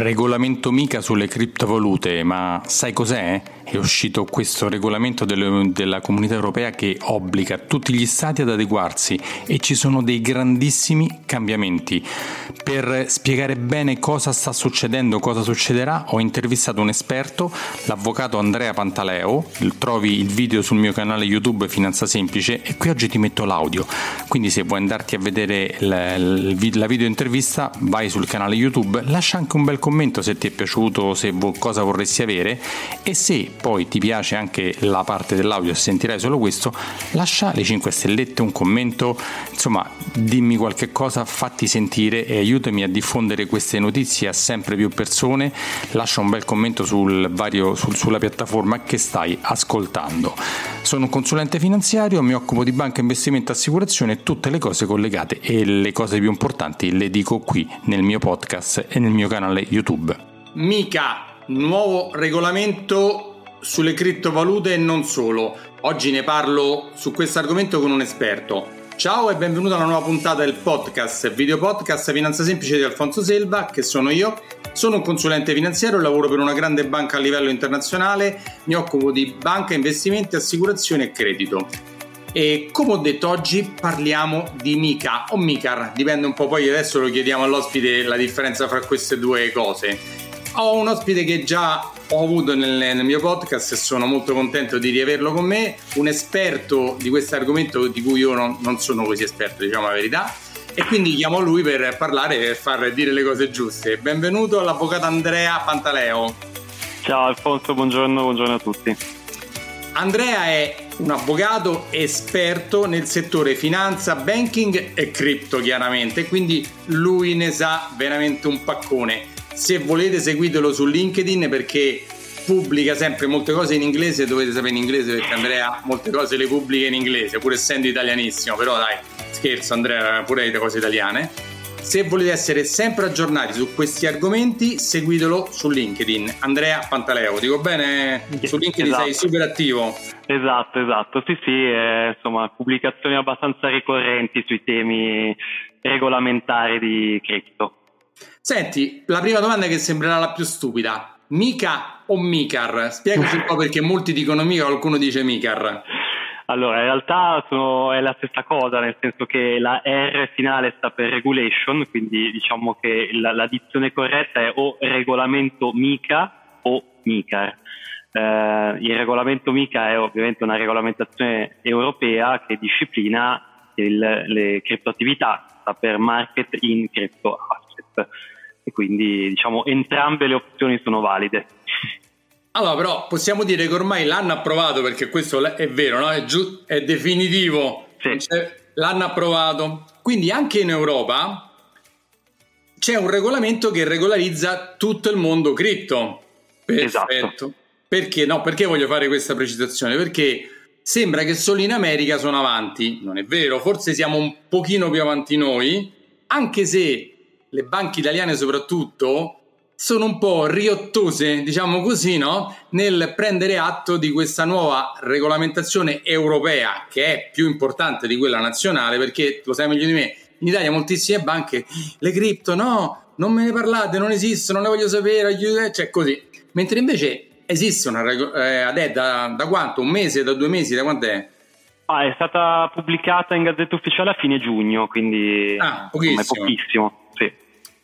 Regolamento mica sulle criptovalute, ma sai cos'è? È uscito questo regolamento delle, della comunità europea che obbliga tutti gli stati ad adeguarsi e ci sono dei grandissimi cambiamenti. Per spiegare bene cosa sta succedendo, cosa succederà, ho intervistato un esperto, l'avvocato Andrea Pantaleo, trovi il video sul mio canale YouTube Finanza Semplice e qui oggi ti metto l'audio, quindi se vuoi andarti a vedere la, la video intervista vai sul canale YouTube, lascia anche un bel commento commento se ti è piaciuto, se vo- cosa vorresti avere e se poi ti piace anche la parte dell'audio e sentirai solo questo, lascia le 5 stellette, un commento, insomma dimmi qualche cosa, fatti sentire e aiutami a diffondere queste notizie a sempre più persone, lascia un bel commento sul vario, sul, sulla piattaforma che stai ascoltando. Sono un consulente finanziario, mi occupo di banca, investimento, assicurazione e tutte le cose collegate e le cose più importanti le dico qui nel mio podcast e nel mio canale YouTube. YouTube. Mica, nuovo regolamento sulle criptovalute e non solo. Oggi ne parlo su questo argomento con un esperto. Ciao e benvenuto alla nuova puntata del podcast, video podcast Finanza Semplice di Alfonso Selva, che sono io. Sono un consulente finanziario, lavoro per una grande banca a livello internazionale, mi occupo di banca, investimenti, assicurazione e credito. E come ho detto oggi parliamo di Mica o Micar, dipende un po' poi adesso lo chiediamo all'ospite la differenza fra queste due cose. Ho un ospite che già ho avuto nel, nel, mio podcast e sono molto contento di riaverlo con me, un esperto di questo argomento di cui io non, non sono così esperto, diciamo la verità, e quindi chiamo lui per parlare, per far dire le cose giuste. Benvenuto all'avvocato Andrea Pantaleo. Ciao Alfonso, buongiorno, buongiorno a tutti. Andrea è un avvocato esperto nel settore finanza, banking e cripto chiaramente, quindi lui ne sa veramente un paccone. Se volete seguitelo su LinkedIn perché pubblica sempre molte cose in inglese, dovete sapere in inglese perché Andrea molte cose le pubblica in inglese, pur essendo italianissimo, però dai, scherzo Andrea, pure le cose italiane se volete essere sempre aggiornati su questi argomenti, seguitelo su LinkedIn. Andrea Pantaleo, dico bene? Su LinkedIn esatto. sei super attivo. Esatto, esatto. Sì, sì, eh, insomma, pubblicazioni abbastanza ricorrenti sui temi regolamentari di cripto. Senti, la prima domanda che sembrerà la più stupida. Mica o Micar? Spiegaci un po' perché molti dicono Mica, qualcuno dice Micar. Allora, in realtà sono, è la stessa cosa, nel senso che la R finale sta per regulation, quindi diciamo che la, la dizione corretta è o regolamento MICA o MICAR. Eh, il regolamento MICA è ovviamente una regolamentazione europea che disciplina il, le criptoattività, per market in crypto asset e quindi diciamo entrambe le opzioni sono valide. Allora, però possiamo dire che ormai l'hanno approvato perché questo è vero, no? È, giu- è definitivo. Sì. Cioè, l'hanno approvato. Quindi anche in Europa c'è un regolamento che regolarizza tutto il mondo cripto. Perfetto. Esatto. Perché? No, perché voglio fare questa precisazione? Perché sembra che solo in America sono avanti. Non è vero, forse siamo un pochino più avanti noi, anche se le banche italiane soprattutto sono un po' riottose, diciamo così, no? nel prendere atto di questa nuova regolamentazione europea che è più importante di quella nazionale perché lo sai meglio di me, in Italia moltissime banche le cripto no, non me ne parlate, non esistono, non le voglio sapere, cioè così. Mentre invece esiste una eh, da, da quanto? Un mese, da due mesi, da quanto è? Ah, è stata pubblicata in Gazzetta Ufficiale a fine giugno, quindi ah, pochissimo. Insomma, pochissimo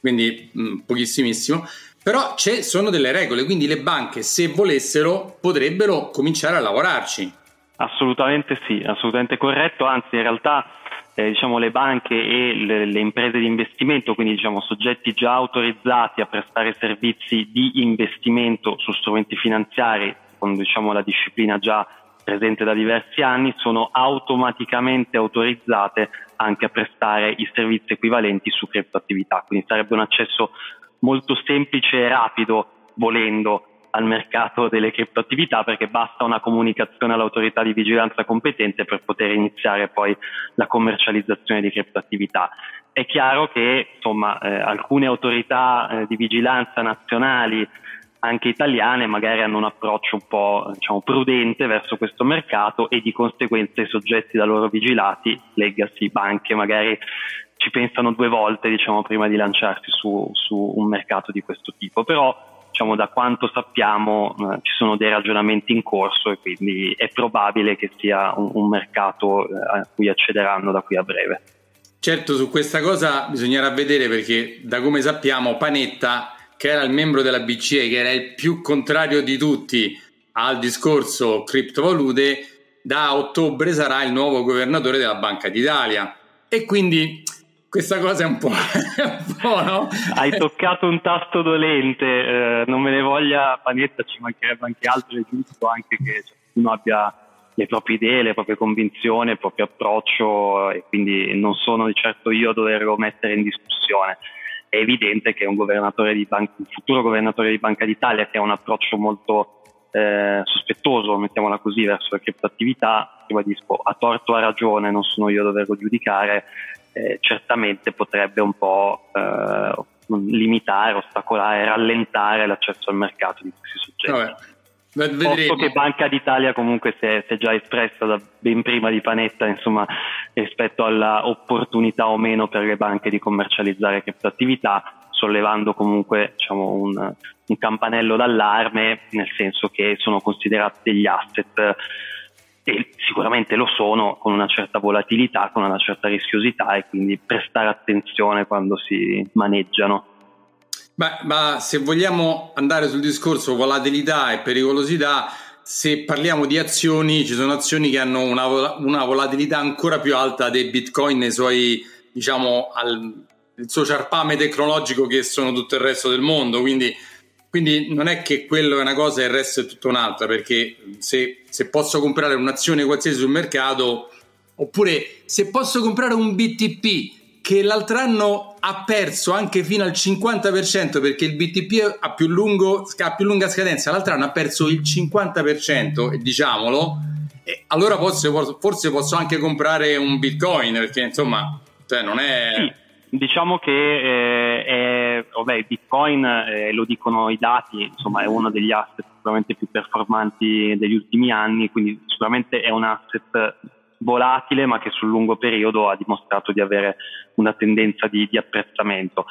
quindi mh, mm, pochissimissimo. Però ci sono delle regole, quindi le banche, se volessero, potrebbero cominciare a lavorarci. Assolutamente sì, assolutamente corretto, anzi in realtà eh, diciamo, le banche e le, le, imprese di investimento, quindi diciamo, soggetti già autorizzati a prestare servizi di investimento su strumenti finanziari, con diciamo, la disciplina già presente da diversi anni, sono automaticamente autorizzate anche a prestare i servizi equivalenti su criptoattività, quindi sarebbe un accesso molto semplice e rapido, volendo, al mercato delle criptoattività perché basta una comunicazione all'autorità di vigilanza competente per poter iniziare poi la commercializzazione di criptoattività. È chiaro che insomma, eh, alcune autorità eh, di vigilanza nazionali anche italiane magari hanno un approccio un po' diciamo, prudente verso questo mercato e di conseguenza i soggetti da loro vigilati, legacy, banche, magari ci pensano due volte diciamo, prima di lanciarsi su, su, un mercato di questo tipo. Però diciamo, da quanto sappiamo eh, ci sono dei ragionamenti in corso e quindi è probabile che sia un, un mercato eh, a cui accederanno da qui a breve. Certo, su questa cosa bisognerà vedere perché da come sappiamo Panetta, che era il membro della BCE, che era il più contrario di tutti al discorso criptovalute, da ottobre sarà il nuovo governatore della Banca d'Italia. E quindi questa cosa è un po', un po' no? Hai toccato un tasto dolente, eh, non me ne voglia Panetta, ci mancherebbe anche altro, è giusto anche che ciascuno abbia le proprie idee, le proprie convinzioni, il proprio approccio e quindi non sono di certo io a doverlo mettere in discussione. È evidente che un, banca, un futuro governatore di Banca d'Italia che ha un approccio molto eh, sospettoso, mettiamola così, verso la criptoattività, ribadisco, a torto o a ragione, non sono io a doverlo giudicare, eh, certamente potrebbe un po' eh, limitare, ostacolare, rallentare l'accesso al mercato di questi soggetti. Posto che Banca d'Italia comunque si è, si è, già espressa da ben prima di Panetta insomma, rispetto all'opportunità o meno per le banche di commercializzare criptoattività, sollevando comunque diciamo, un, un campanello d'allarme, nel senso che sono considerati degli asset e sicuramente lo sono con una certa volatilità, con una certa rischiosità e quindi prestare attenzione quando si maneggiano. Beh, ma se vogliamo andare sul discorso volatilità e pericolosità, se parliamo di azioni, ci sono azioni che hanno una, una volatilità ancora più alta dei bitcoin nei suoi, diciamo, al, il suo ciarpame tecnologico che sono tutto il resto del mondo, quindi quindi non è che quello è una cosa e il resto è tutta un'altra, perché se, se posso comprare un'azione qualsiasi sul mercato, oppure se posso comprare un BTP che l'altro anno ha perso anche fino al 50% perché il BTP ha più, lungo, ha più lunga scadenza, l'altro anno ha perso il 50%, e diciamolo, e allora forse, forse posso anche comprare un Bitcoin perché insomma cioè non è... Diciamo che eh, è, vabbè, Bitcoin, eh, lo dicono i dati, insomma è uno degli asset sicuramente più performanti degli ultimi anni, quindi sicuramente è un asset volatile ma che sul lungo periodo ha dimostrato di avere una tendenza di, di apprezzamento.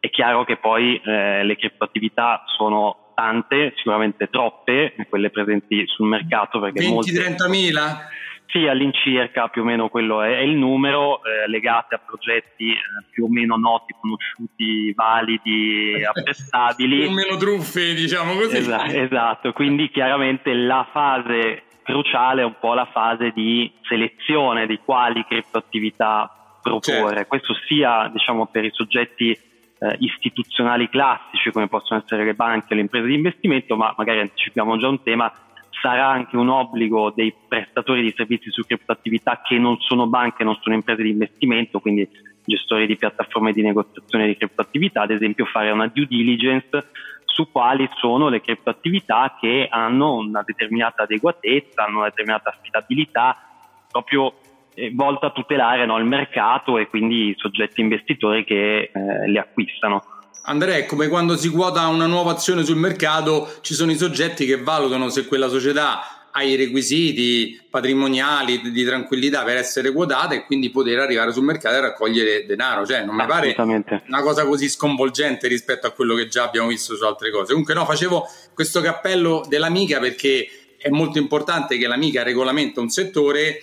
È chiaro che poi eh, le criptoattività sono tante, sicuramente troppe, quelle presenti sul mercato. 20-30 mila? Sì, all'incirca più o meno quello è, è il numero, eh, legate a progetti eh, più o meno noti, conosciuti, validi, apprezzabili. più o meno truffe, diciamo così. Esatto, esatto, quindi chiaramente la fase cruciale è un po' la fase di selezione di quali criptoattività proporre. Certo. Questo sia diciamo, per i soggetti eh, istituzionali classici come possono essere le banche, le imprese di investimento, ma magari anticipiamo già un tema sarà anche un obbligo dei prestatori di servizi su criptoattività che non sono banche, non sono imprese di investimento, quindi gestori di piattaforme di negoziazione di criptoattività, ad esempio fare una due diligence su quali sono le criptoattività che hanno una determinata adeguatezza, hanno una determinata affidabilità, proprio eh, volta a tutelare no, il mercato e quindi i soggetti investitori che eh, le acquistano. Andrea, è come quando si quota una nuova azione sul mercato, ci sono i soggetti che valutano se quella società ha i requisiti patrimoniali di tranquillità per essere quotata e quindi poter arrivare sul mercato e raccogliere denaro. Cioè, non mi pare una cosa così sconvolgente rispetto a quello che già abbiamo visto su altre cose. Comunque, no, facevo questo cappello dell'amica perché è molto importante che l'amica regolamenta un settore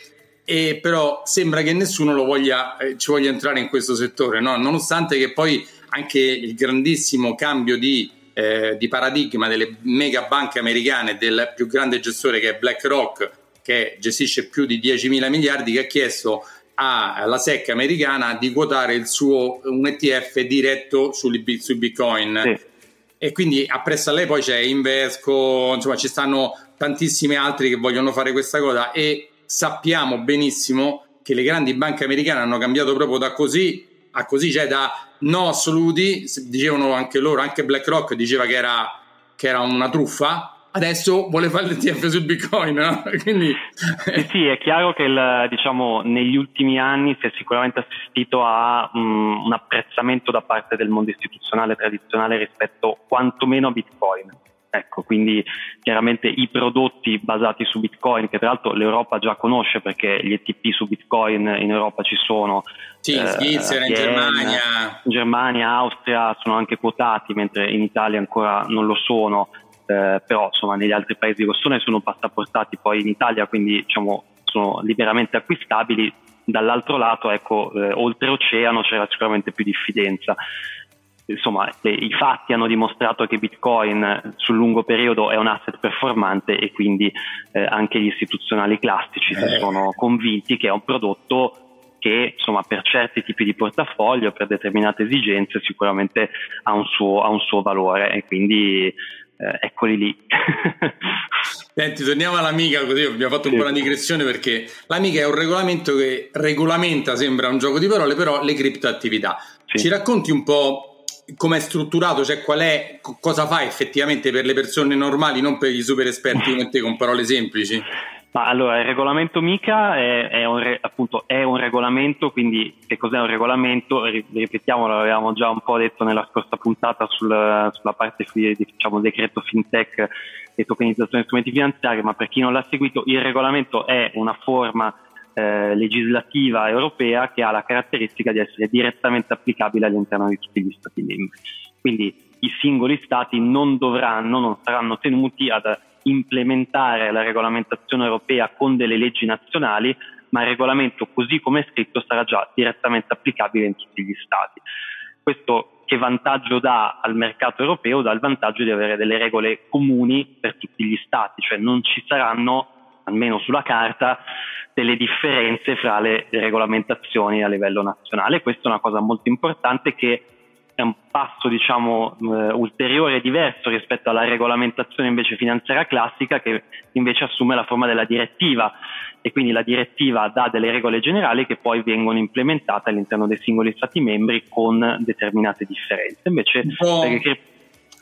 e però sembra che nessuno voglia, eh, ci voglia entrare in questo settore, no? nonostante che poi anche il grandissimo cambio di, eh, di paradigma delle mega banche americane del più grande gestore che è BlackRock, che gestisce più di 10 mila miliardi, che ha chiesto alla SEC americana di quotare il suo un ETF diretto sui, sui bitcoin. Sì. E quindi appresso a lei poi c'è Invesco, insomma ci stanno tantissimi altri che vogliono fare questa cosa e sappiamo benissimo che le grandi banche americane hanno cambiato proprio da così a così, cioè da no assoluti, dicevano anche loro, anche BlackRock diceva che era, che era una truffa, adesso vuole fare l'ETF sul Bitcoin, no? Quindi... Eh sì, è chiaro che il, diciamo, negli ultimi anni si è sicuramente assistito a um, un apprezzamento da parte del mondo istituzionale tradizionale rispetto quantomeno a Bitcoin. Ecco, quindi chiaramente i prodotti basati su Bitcoin, che tra l'altro l'Europa già conosce perché gli ETP su Bitcoin in Europa ci sono. Sì, in Svizzera, eh, in Germania. In Germania, Austria sono anche quotati, mentre in Italia ancora non lo sono, eh, però insomma negli altri paesi di Rossone sono passaportati poi in Italia, quindi diciamo sono liberamente acquistabili. Dall'altro lato, ecco, eh, oltreoceano c'era sicuramente più diffidenza insomma, le, i fatti hanno dimostrato che Bitcoin sul lungo periodo è un asset performante e quindi eh, anche gli istituzionali classici eh. si sono convinti che è un prodotto che insomma, per certi tipi di portafoglio, per determinate esigenze, sicuramente ha un suo, ha un suo valore e quindi eh, eccoli lì. Senti, torniamo all'Amica, così abbiamo fatto un sì. po' una digressione perché l'Amica è un regolamento che regolamenta, sembra un gioco di parole, però le criptoattività. Sì. Ci racconti un po' come è strutturato, cioè qual è, cosa fa effettivamente per le persone normali, non per gli super esperti come te con parole semplici? Ma allora, il regolamento MICA è, è, un, re, appunto, è un regolamento, quindi che cos'è un regolamento? Ripetiamo, l'avevamo già un po' detto nella scorsa puntata sul, sulla parte di diciamo, decreto fintech e tokenizzazione di strumenti finanziari, ma per chi non l'ha seguito, il regolamento è una forma eh, legislativa europea che ha la caratteristica di essere direttamente applicabile all'interno di tutti gli Stati membri. Quindi i singoli Stati non dovranno, non saranno tenuti ad implementare la regolamentazione europea con delle leggi nazionali, ma il regolamento così come è scritto sarà già direttamente applicabile in tutti gli Stati. Questo che vantaggio dà al mercato europeo? Dà il vantaggio di avere delle regole comuni per tutti gli Stati, cioè non ci saranno almeno sulla carta, delle differenze fra le regolamentazioni a livello nazionale. Questa è una cosa molto importante che è un passo diciamo eh, ulteriore e diverso rispetto alla regolamentazione invece finanziaria classica che invece assume la forma della direttiva e quindi la direttiva dà delle regole generali che poi vengono implementate all'interno dei singoli stati membri con determinate differenze. Invece perché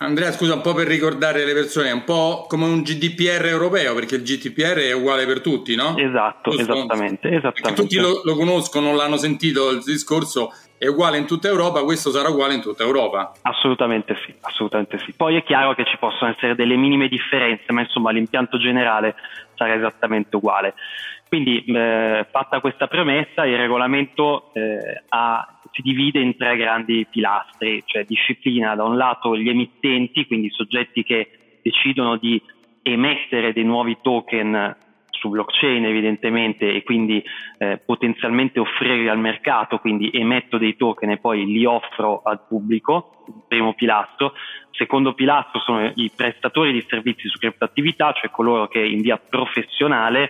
Andrea, scusa, un po' per ricordare le persone, è un po' come un GDPR europeo, perché il GDPR è uguale per tutti, no? Esatto, esattamente, esattamente. tutti lo, lo, conoscono, l'hanno sentito il discorso, è uguale in tutta Europa, questo sarà uguale in tutta Europa. Assolutamente sì, assolutamente sì. Poi è chiaro che ci possono essere delle minime differenze, ma insomma l'impianto generale sarà esattamente uguale. Quindi, eh, fatta questa premessa, il regolamento eh, ha si divide in tre grandi pilastri, cioè disciplina da un lato gli emittenti, quindi soggetti che decidono di emettere dei nuovi token su blockchain evidentemente e quindi eh, potenzialmente offrirli al mercato, quindi emetto dei token e poi li offro al pubblico, primo pilastro. Il secondo pilastro sono i prestatori di servizi su criptoattività, cioè coloro che in via professionale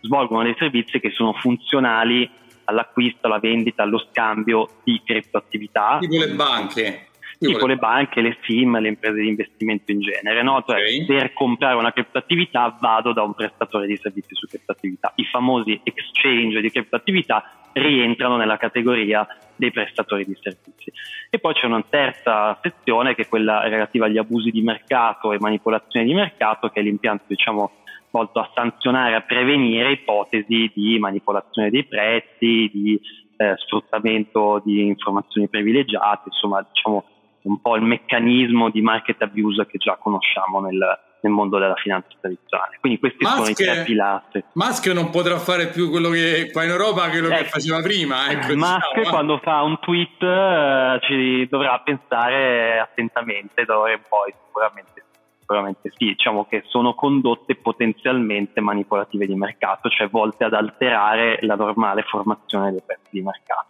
svolgono dei servizi che sono funzionali all'acquisto, alla vendita, allo scambio di criptoattività. Tipo le banche. Tipo le banche, le SIM, le imprese di investimento in genere. No? Cioè, okay. Per comprare una criptoattività vado da un prestatore di servizi su criptoattività. I famosi exchange di criptoattività rientrano nella categoria dei prestatori di servizi. E poi c'è una terza sezione che è quella relativa agli abusi di mercato e manipolazioni di mercato, che è l'impianto diciamo, volto a sanzionare, a prevenire ipotesi di manipolazione dei prezzi, di eh, sfruttamento di informazioni privilegiate, insomma diciamo un po' il meccanismo di market abuse che già conosciamo nel, nel mondo della finanza tradizionale. Quindi questi Musk, sono i tre pilastri. Musk non potrà fare più quello che fa in Europa quello ecco, che faceva prima. Ecco, Musk diciamo. quando fa un tweet uh, ci dovrà pensare attentamente da ora in poi sicuramente sicuramente sì, diciamo che sono condotte potenzialmente manipolative di mercato, cioè volte ad alterare la normale formazione dei prezzi di mercato.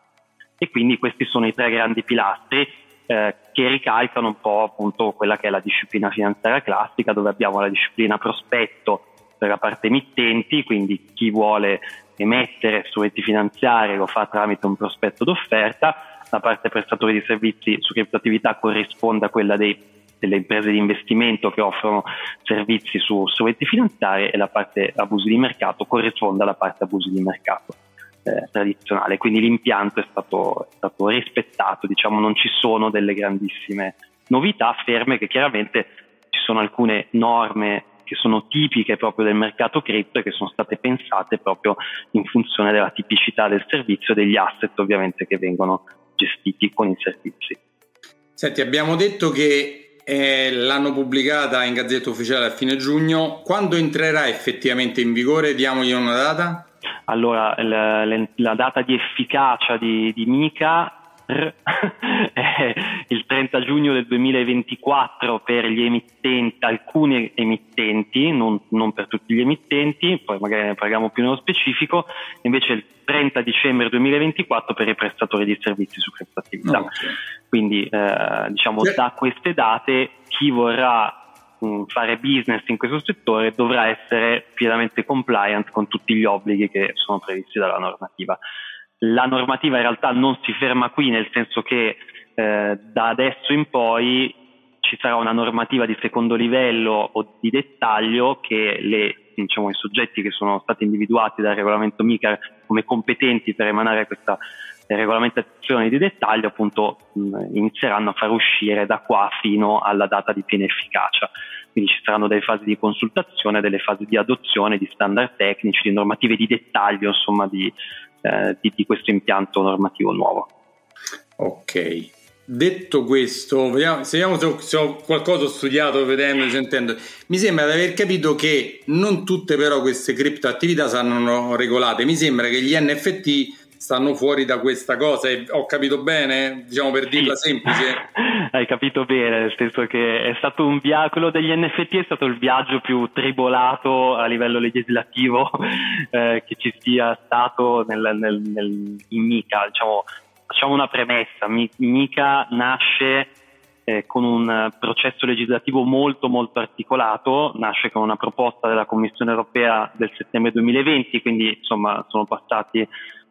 E quindi questi sono i tre grandi pilastri eh, che ricalcano un po' appunto quella che è la disciplina finanziaria classica, dove abbiamo la disciplina prospetto per la parte emittenti, quindi chi vuole emettere strumenti finanziari lo fa tramite un prospetto d'offerta, la parte prestatori di servizi su criptoattività corrisponde a quella dei delle imprese di investimento che offrono servizi su strumenti finanziari e la parte abusi di mercato corrisponde alla parte abusi di mercato eh, tradizionale. Quindi l'impianto è stato, è stato rispettato, diciamo non ci sono delle grandissime novità, ferme che chiaramente ci sono alcune norme che sono tipiche proprio del mercato cripto e che sono state pensate proprio in funzione della tipicità del servizio e degli asset ovviamente che vengono gestiti con i servizi. Senti, abbiamo detto che eh, l'hanno pubblicata in Gazzetta Ufficiale a fine giugno. Quando entrerà effettivamente in vigore? Diamogli una data? Allora, la, la data di efficacia di, di Mica il 30 giugno del 2024 per gli emittenti, alcuni emittenti, non, non, per tutti gli emittenti, poi magari ne parliamo più nello specifico, invece il 30 dicembre 2024 per i prestatori di servizi su questa attività. Okay. Quindi eh, diciamo da queste date chi vorrà mh, fare business in questo settore dovrà essere pienamente compliant con tutti gli obblighi che sono previsti dalla normativa. La normativa in realtà non si ferma qui, nel senso che eh, da adesso in poi ci sarà una normativa di secondo livello o di dettaglio che le, diciamo, i soggetti che sono stati individuati dal regolamento MICAR come competenti per emanare questa regolamentazione di dettaglio appunto mh, inizieranno a far uscire da qua fino alla data di piena efficacia. Quindi ci saranno delle fasi di consultazione, delle fasi di adozione di standard tecnici, di normative di dettaglio, insomma, di, eh, di, di questo impianto normativo nuovo. Ok, Detto questo, vediamo, se, se ho qualcosa ho studiato, vedendo, sentendo. Mi sembra di aver capito che non tutte però queste criptoattività saranno regolate. Mi sembra che gli NFT stanno fuori da questa cosa. Ho capito bene? Diciamo per dirla sì. semplice. Hai capito bene, nel senso che è stato un viaggio, quello degli NFT è stato il viaggio più tribolato a livello legislativo eh, che ci sia stato nel, nel, nel, in MICA. Diciamo, facciamo una premessa, MICA nasce eh, con un processo legislativo molto molto articolato, nasce con una proposta della Commissione europea del settembre 2020, quindi insomma sono passati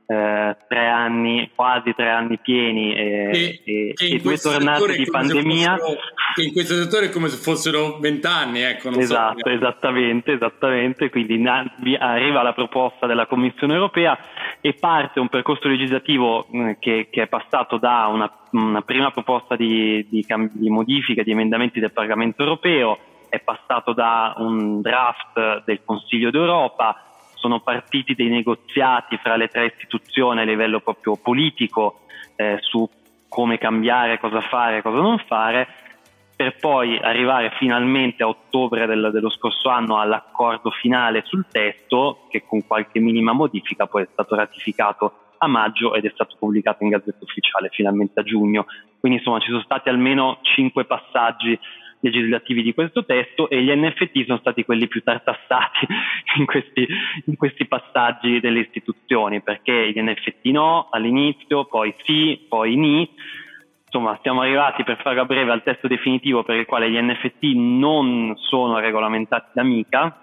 eh, tre anni, quasi tre anni pieni e, e, e due tornate di pandemia. Fossero, che in questo settore è come se fossero vent'anni, ecco. esatto, so. esattamente, esattamente. Quindi arriva la proposta della Commissione europea e parte un percorso legislativo mh, che, che, è passato da una, una prima proposta di, di, di modifica, di emendamenti del Parlamento europeo, è passato da un draft del Consiglio d'Europa sono partiti dei negoziati fra le tre istituzioni a livello proprio politico eh, su come cambiare, cosa fare, cosa non fare, per poi arrivare finalmente a ottobre del, dello scorso anno all'accordo finale sul testo che con qualche minima modifica poi è stato ratificato a maggio ed è stato pubblicato in Gazzetta Ufficiale finalmente a giugno. Quindi insomma ci sono stati almeno cinque passaggi legislativi di questo testo e gli NFT sono stati quelli più tartassati in questi, in questi passaggi delle istituzioni perché gli NFT no all'inizio, poi sì, poi ni. Insomma, siamo arrivati per farla breve al testo definitivo per il quale gli NFT non sono regolamentati da MICA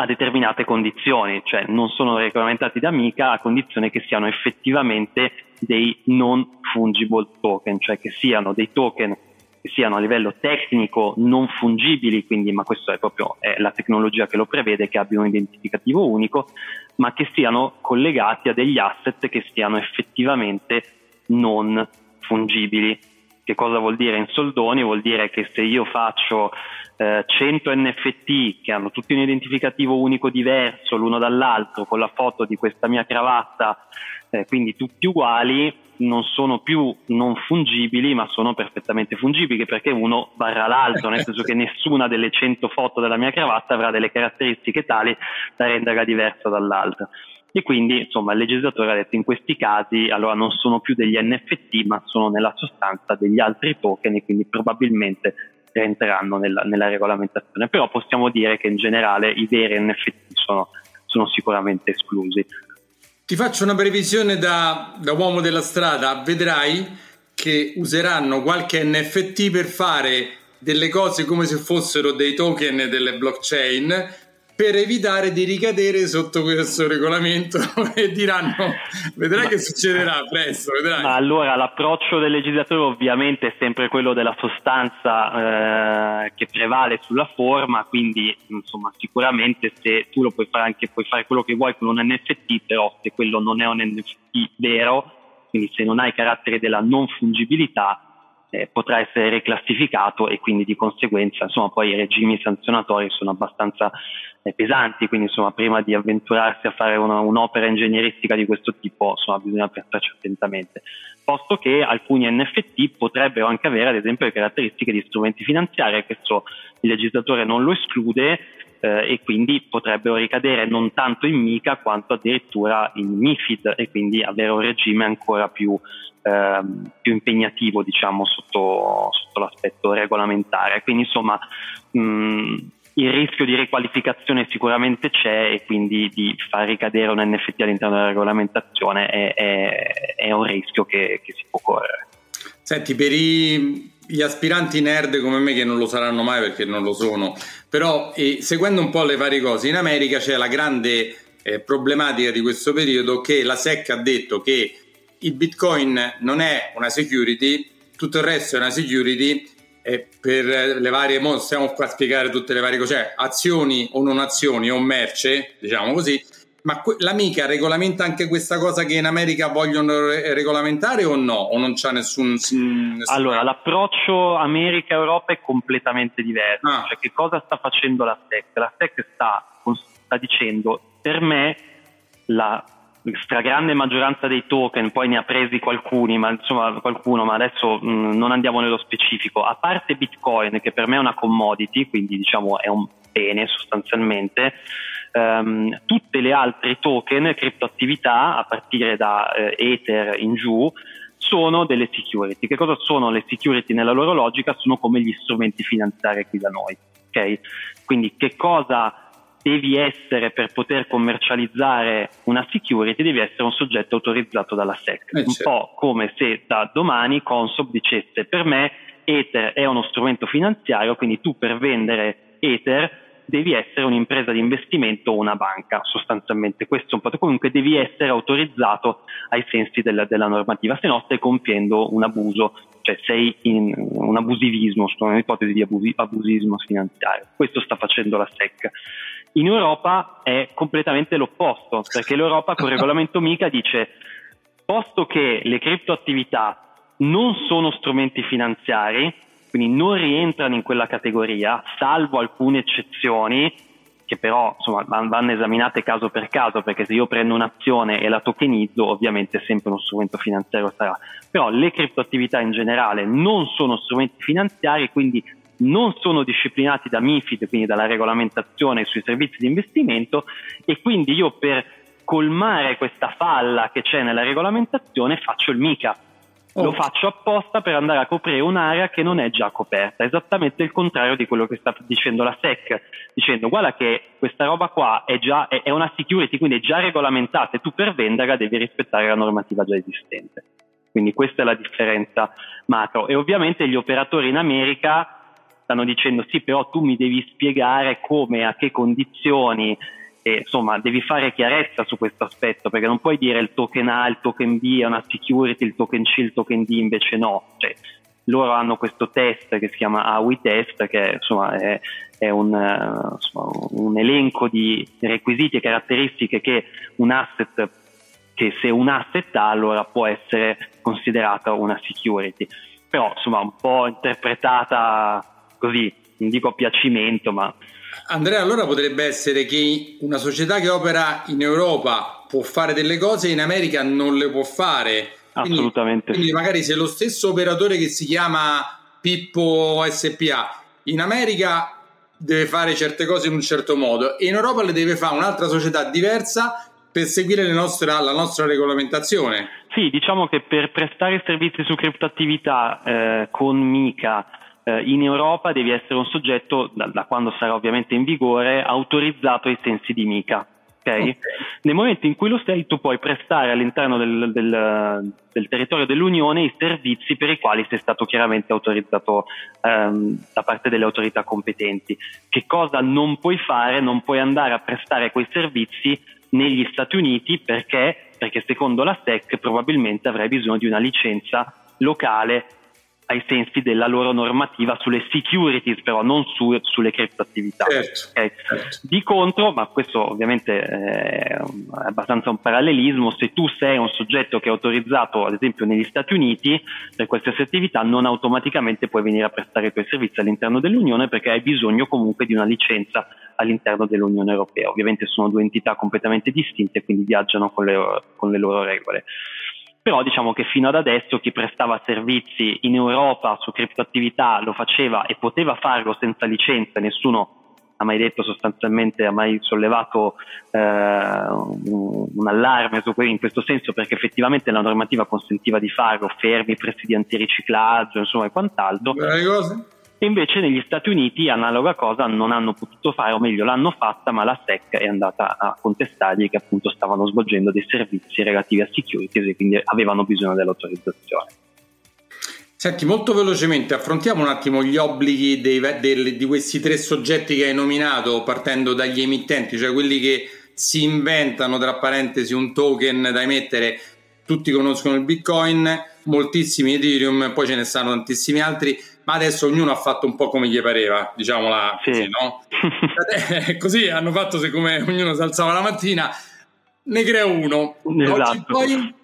a determinate condizioni, cioè non sono regolamentati da MICA a condizione che siano effettivamente dei non fungible token, cioè che siano dei token siano a livello tecnico non fungibili, quindi, ma questo è proprio è la tecnologia che lo prevede, che abbiano un identificativo unico, ma che siano collegati a degli asset che siano effettivamente non fungibili. Che cosa vuol dire in soldoni? Vuol dire che se io faccio eh, 100 NFT che hanno tutti un identificativo unico diverso l'uno dall'altro con la foto di questa mia cravatta, eh, quindi tutti uguali, non sono più non fungibili, ma sono perfettamente fungibili perché uno barra l'altro, nel senso che nessuna delle 100 foto della mia cravatta avrà delle caratteristiche tali da renderla diversa dall'altra. E quindi, insomma, il legislatore ha detto in questi casi allora non sono più degli NFT, ma sono nella sostanza degli altri token e quindi probabilmente rientreranno nella, nella regolamentazione. Però possiamo dire che in generale i veri NFT sono, sono sicuramente esclusi. Ti faccio una previsione da, da uomo della strada, vedrai che useranno qualche NFT per fare delle cose come se fossero dei token delle blockchain per evitare di ricadere sotto questo regolamento e diranno vedrai ma, che succederà presto vedrai. Ma allora l'approccio del legislatore ovviamente è sempre quello della sostanza eh, che prevale sulla forma quindi insomma sicuramente se tu lo puoi fare anche puoi fare quello che vuoi con un NFT però se quello non è un NFT vero quindi se non hai carattere della non fungibilità eh, potrà essere reclassificato e quindi di conseguenza insomma, poi i regimi sanzionatori sono abbastanza eh, pesanti, quindi insomma, prima di avventurarsi a fare una, un'opera ingegneristica di questo tipo insomma, bisogna pensarci attentamente, posto che alcuni NFT potrebbero anche avere ad esempio le caratteristiche di strumenti finanziari, questo il legislatore non lo esclude eh, e quindi potrebbero ricadere non tanto in MICA quanto addirittura in MIFID e quindi avere un regime ancora più, eh, più impegnativo diciamo, sotto, sotto, l'aspetto regolamentare. Quindi insomma mh, il rischio di riqualificazione sicuramente c'è e quindi di far ricadere un NFT all'interno della regolamentazione è, è, è un rischio che, che si può correre. Senti, per i gli aspiranti nerd come me che non lo saranno mai perché non lo sono, però eh, seguendo un po' le varie cose, in America c'è la grande eh, problematica di questo periodo che la SEC ha detto che il Bitcoin non è una security, tutto il resto è una security eh, per le varie, mo stiamo qua a spiegare tutte le varie cose, cioè azioni o non azioni o merce, diciamo così, ma que- l'amica regolamenta anche questa cosa che in America vogliono re- regolamentare o no? O non c'è nessun, nessun... Allora, l'approccio America-Europa è completamente diverso. Ah. Cioè, che cosa sta facendo la SEC? La SEC sta, sta dicendo, per me la stragrande maggioranza dei token, poi ne ha presi qualcuni, ma insomma qualcuno, ma adesso mh, non andiamo nello specifico, a parte Bitcoin che per me è una commodity, quindi diciamo è un bene sostanzialmente, ehm, tutte le altre token, criptoattività, a partire da eh, Ether in giù, sono delle security. Che cosa sono le security nella loro logica? Sono come gli strumenti finanziari qui da noi. Okay? Quindi che cosa devi essere per poter commercializzare una security? Devi essere un soggetto autorizzato dalla SEC. Eh, un certo. po' come se da domani Consob dicesse per me Ether è uno strumento finanziario, quindi tu per vendere Ether devi essere un'impresa di investimento o una banca, sostanzialmente questo è un po', comunque devi essere autorizzato ai sensi della, della normativa, se no stai compiendo un abuso, cioè sei in un abusivismo, un'ipotesi di abusi, abusismo finanziario. Questo sta facendo la SEC. In Europa è completamente l'opposto, perché l'Europa con il regolamento MICA dice, posto che le criptoattività non sono strumenti finanziari, quindi non rientrano in quella categoria, salvo alcune eccezioni che però insomma, vanno esaminate caso per caso, perché se io prendo un'azione e la tokenizzo, ovviamente sempre uno strumento finanziario sarà. Però le criptoattività in generale non sono strumenti finanziari, quindi non sono disciplinati da MIFID, quindi dalla regolamentazione sui servizi di investimento, e quindi io per colmare questa falla che c'è nella regolamentazione faccio il MICA, Oh. Lo faccio apposta per andare a coprire un'area che non è già coperta, esattamente il contrario di quello che sta dicendo la SEC, dicendo guarda che questa roba qua è già è, è una security, quindi è già regolamentata e tu per venderla devi rispettare la normativa già esistente. Quindi questa è la differenza macro. E ovviamente gli operatori in America stanno dicendo sì, però tu mi devi spiegare come, a che condizioni, e, insomma, devi fare chiarezza su questo aspetto perché non puoi dire il token A, il token B è una security, il token C, il token D invece no. Cioè, loro hanno questo test che si chiama AWI test, che insomma, è, è un, uh, insomma, un, elenco di requisiti e caratteristiche che un asset, che se un asset ha, allora può essere considerata una security. Però insomma, un po' interpretata così, non dico a piacimento, ma Andrea, allora potrebbe essere che una società che opera in Europa può fare delle cose e in America non le può fare. Quindi, Assolutamente. Quindi magari se lo stesso operatore che si chiama Pippo SPA in America deve fare certe cose in un certo modo e in Europa le deve fare un'altra società diversa per seguire nostre, la nostra regolamentazione. Sì, diciamo che per prestare servizi su criptoattività eh, con Mica eh, in Europa devi essere un soggetto, da, da, quando sarà ovviamente in vigore, autorizzato ai sensi di MICA. Okay? Okay. Nel momento in cui lo sei, tu puoi prestare all'interno del, del, del, territorio dell'Unione i servizi per i quali sei stato chiaramente autorizzato ehm, da parte delle autorità competenti. Che cosa non puoi fare? Non puoi andare a prestare quei servizi negli Stati Uniti perché? Perché secondo la SEC probabilmente avrai bisogno di una licenza locale ai sensi della loro normativa sulle securities, però non su, sulle criptoattività. Certo, okay? certo. Di contro, ma questo ovviamente è abbastanza un parallelismo, se tu sei un soggetto che è autorizzato ad esempio negli Stati Uniti per qualsiasi attività, non automaticamente puoi venire a prestare i tuoi servizi all'interno dell'Unione perché hai bisogno comunque di una licenza all'interno dell'Unione Europea. Ovviamente sono due entità completamente distinte, quindi viaggiano con le, con le loro regole però diciamo che fino ad adesso chi prestava servizi in Europa su criptoattività lo faceva e poteva farlo senza licenza, nessuno ha mai detto sostanzialmente, ha mai sollevato eh, un, un, allarme in questo senso perché effettivamente la normativa consentiva di farlo, fermi, presidi antiriciclaggio, insomma e quant'altro. Invece negli Stati Uniti analoga cosa non hanno potuto fare, o meglio l'hanno fatta, ma la SEC è andata a contestargli che appunto stavano svolgendo dei servizi relativi a security e quindi avevano bisogno dell'autorizzazione. Senti, molto velocemente affrontiamo un attimo gli obblighi dei, dei, di questi tre soggetti che hai nominato, partendo dagli emittenti, cioè quelli che si inventano, tra parentesi, un token da emettere. Tutti conoscono il Bitcoin, moltissimi Ethereum, poi ce ne stanno tantissimi altri ma adesso ognuno ha fatto un po' come gli pareva, diciamola sì. così, no? così hanno fatto siccome ognuno si alzava la mattina, ne creo uno. Esatto. Oggi poi,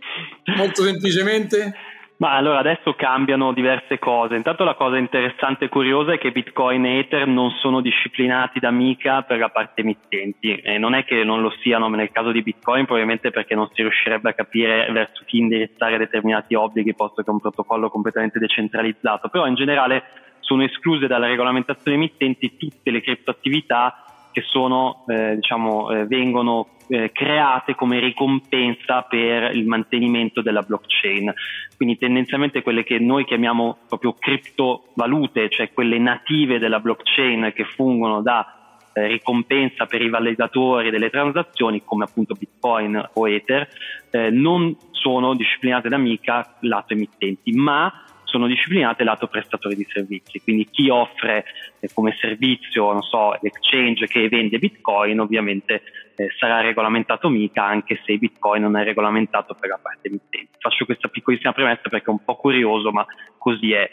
molto semplicemente, ma allora adesso cambiano diverse cose. Intanto la cosa interessante e curiosa è che Bitcoin e Ether non sono disciplinati da mica per la parte emittenti e non è che non lo siano nel caso di Bitcoin probabilmente perché non si riuscirebbe a capire verso chi indirizzare determinati obblighi posto che è un protocollo completamente decentralizzato, però in generale sono escluse dalla regolamentazione emittenti tutte le criptoattività che sono, eh, diciamo, eh, vengono eh, create come ricompensa per il mantenimento della blockchain. Quindi tendenzialmente quelle che noi chiamiamo proprio criptovalute, cioè quelle native della blockchain che fungono da eh, ricompensa per i validatori delle transazioni come appunto Bitcoin o Ether, eh, non sono disciplinate da mica lato emittenti, ma sono disciplinate lato prestatori di servizi, quindi chi offre eh, come servizio, non so, l'exchange che vende Bitcoin ovviamente eh, sarà regolamentato mica anche se Bitcoin non è regolamentato per la parte emittente. Faccio questa piccolissima premessa perché è un po' curioso, ma così è.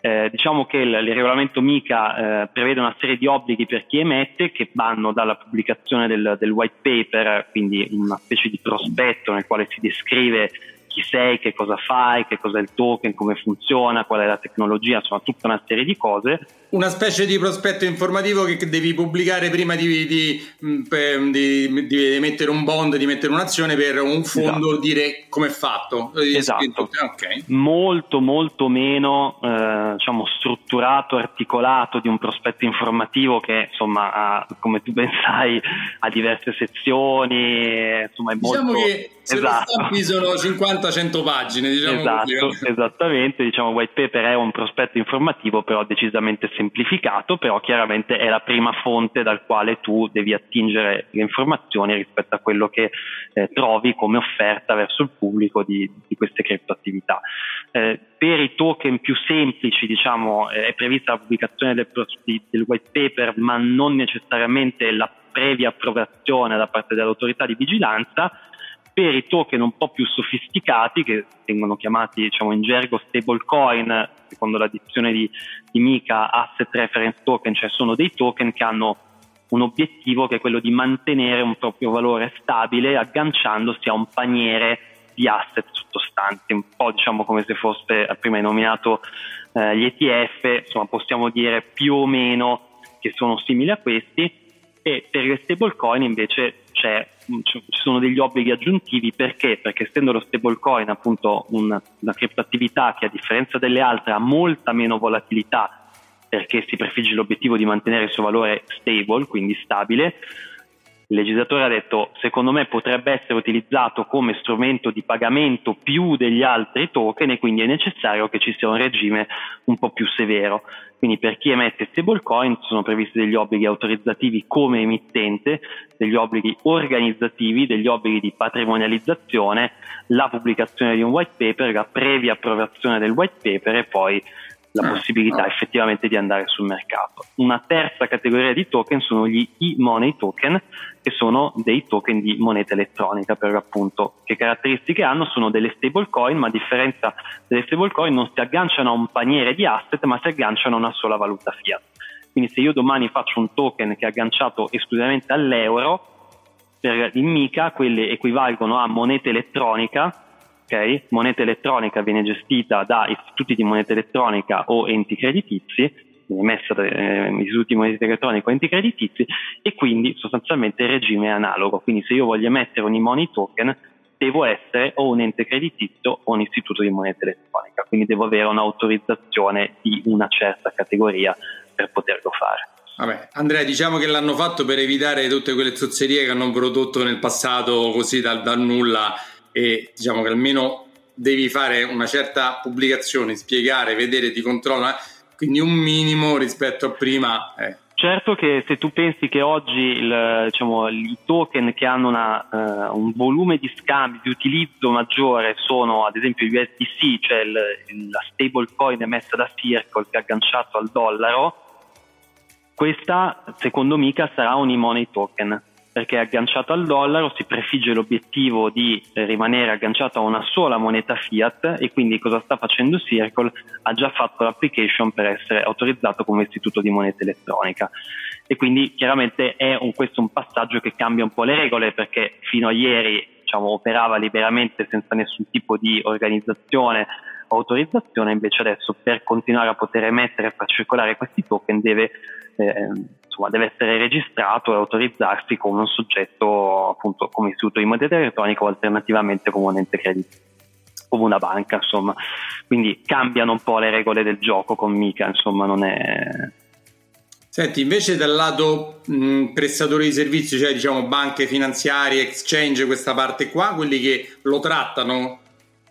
Eh, diciamo che il, il regolamento MICA eh, prevede una serie di obblighi per chi emette che vanno dalla pubblicazione del, del white paper, quindi una specie di prospetto nel quale si descrive chi sei, che cosa fai, che cos'è il token, come funziona, qual è la tecnologia, insomma tutta una serie di cose. Una specie di prospetto informativo che devi pubblicare prima di, di, mm, di, di emettere un bond, di mettere un'azione per un fondo, esatto. dire come è fatto. Esatto. Okay. Molto molto meno eh, diciamo, strutturato, articolato di un prospetto informativo che insomma ha, come tu ben sai ha diverse sezioni, insomma è diciamo molto... Che se esatto. lo sono 50-100 pagine, diciamo esatto, così. Esattamente, diciamo white paper è un prospetto informativo però decisamente semplificato, però chiaramente è la prima fonte dal quale tu devi attingere le informazioni rispetto a quello che eh, trovi come offerta verso il pubblico di, di queste criptoattività. Eh, per i token più semplici, diciamo, eh, è prevista la pubblicazione del, del white paper, ma non necessariamente la previa approvazione da parte dell'autorità di vigilanza per i token un po' più sofisticati, che vengono chiamati diciamo, in gergo stablecoin, secondo la dizione di, di Mica, asset reference token, cioè sono dei token che hanno un obiettivo che è quello di mantenere un proprio valore stabile agganciandosi a un paniere di asset sottostanti, un po' diciamo come se fosse, prima hai nominato eh, gli ETF, insomma possiamo dire più o meno che sono simili a questi. E per le stablecoin invece c'è ci sono degli obblighi aggiuntivi perché? Perché essendo lo stablecoin appunto una, una criptoattività che a differenza delle altre ha molta meno volatilità perché si prefigge l'obiettivo di mantenere il suo valore stable, quindi stabile, il legislatore ha detto secondo me potrebbe essere utilizzato come strumento di pagamento più degli altri token e quindi è necessario che ci sia un regime un po' più severo. Quindi per chi emette stablecoin sono previsti degli obblighi autorizzativi come emittente, degli obblighi organizzativi, degli obblighi di patrimonializzazione, la pubblicazione di un white paper, la previa approvazione del white paper e poi la ah, possibilità effettivamente di andare sul mercato. Una terza categoria di token sono gli e-money token, che sono dei token di moneta elettronica per l'appunto. Che caratteristiche hanno? Sono delle stablecoin, ma a differenza delle stablecoin non si agganciano a un paniere di asset, ma si agganciano a una sola valuta fiat. Quindi se io domani faccio un token che è agganciato esclusivamente all'euro, per il MICA quelle equivalgono a moneta elettronica Okay? Moneta elettronica viene gestita da istituti di moneta elettronica o enti creditizi, emessa da eh, istituti di moneta elettronica o enti creditizi e quindi sostanzialmente il regime è analogo. Quindi se io voglio emettere un e-money token devo essere o un ente creditizio o un istituto di moneta elettronica, quindi devo avere un'autorizzazione di una certa categoria per poterlo fare. Vabbè, Andrea, diciamo che l'hanno fatto per evitare tutte quelle zozzerie che hanno prodotto nel passato così dal, dal nulla e diciamo che almeno devi fare una certa pubblicazione, spiegare, vedere, ti controlla, quindi un minimo rispetto a prima. Eh. Certo che se tu pensi che oggi il, diciamo, i token che hanno una, uh, un volume di scambi, di utilizzo maggiore sono ad esempio gli USDC, cioè il, la stable coin emessa da Circle che è agganciato al dollaro, questa secondo Mica sarà un e-money token perché agganciato al dollaro, si prefigge l'obiettivo di rimanere agganciato a una sola moneta fiat e quindi cosa sta facendo Circle? Ha già fatto l'application per essere autorizzato come istituto di moneta elettronica e quindi chiaramente è un, questo un passaggio che cambia un po' le regole perché fino a ieri diciamo, operava liberamente senza nessun tipo di organizzazione autorizzazione, invece adesso per continuare a poter emettere e far circolare questi token deve eh, insomma, deve essere registrato e autorizzarsi come un soggetto appunto come istituto di moneta elettronica o alternativamente come un ente credito come una banca insomma. Quindi cambiano un po' le regole del gioco con Mica insomma non è Senti, invece dal lato mh, prestatori di servizi, cioè diciamo banche finanziarie, exchange, questa parte qua, quelli che lo trattano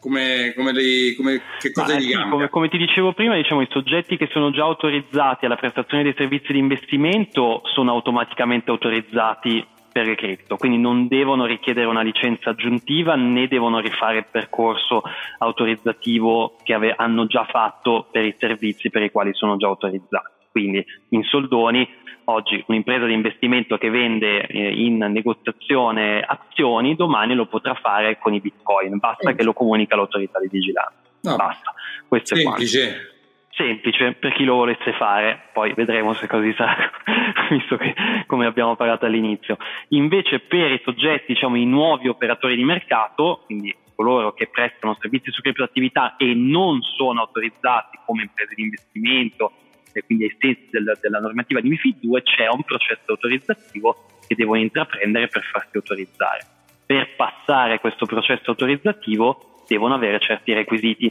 come, come, li, come che cosa gli cambia? Come, come, ti dicevo prima, diciamo, i soggetti che sono già autorizzati alla prestazione dei servizi di investimento sono automaticamente autorizzati per le cripto, quindi non devono richiedere una licenza aggiuntiva né devono rifare il percorso autorizzativo che ave- hanno già fatto per i servizi per i quali sono già autorizzati. Quindi in soldoni oggi un'impresa di investimento che vende eh, in negoziazione azioni domani lo potrà fare con i bitcoin, basta mm. che lo comunica l'autorità di vigilanza. No. Basta. Questo Semplice. Semplice per chi lo volesse fare, poi vedremo se così sarà, visto che come abbiamo parlato all'inizio. Invece per i soggetti, diciamo i nuovi operatori di mercato, quindi coloro che prestano servizi su criptoattività e non sono autorizzati come imprese di investimento e quindi ai sensi del, della normativa di MIFID 2 c'è un processo autorizzativo che devono intraprendere per farsi autorizzare. Per passare questo processo autorizzativo devono avere certi requisiti.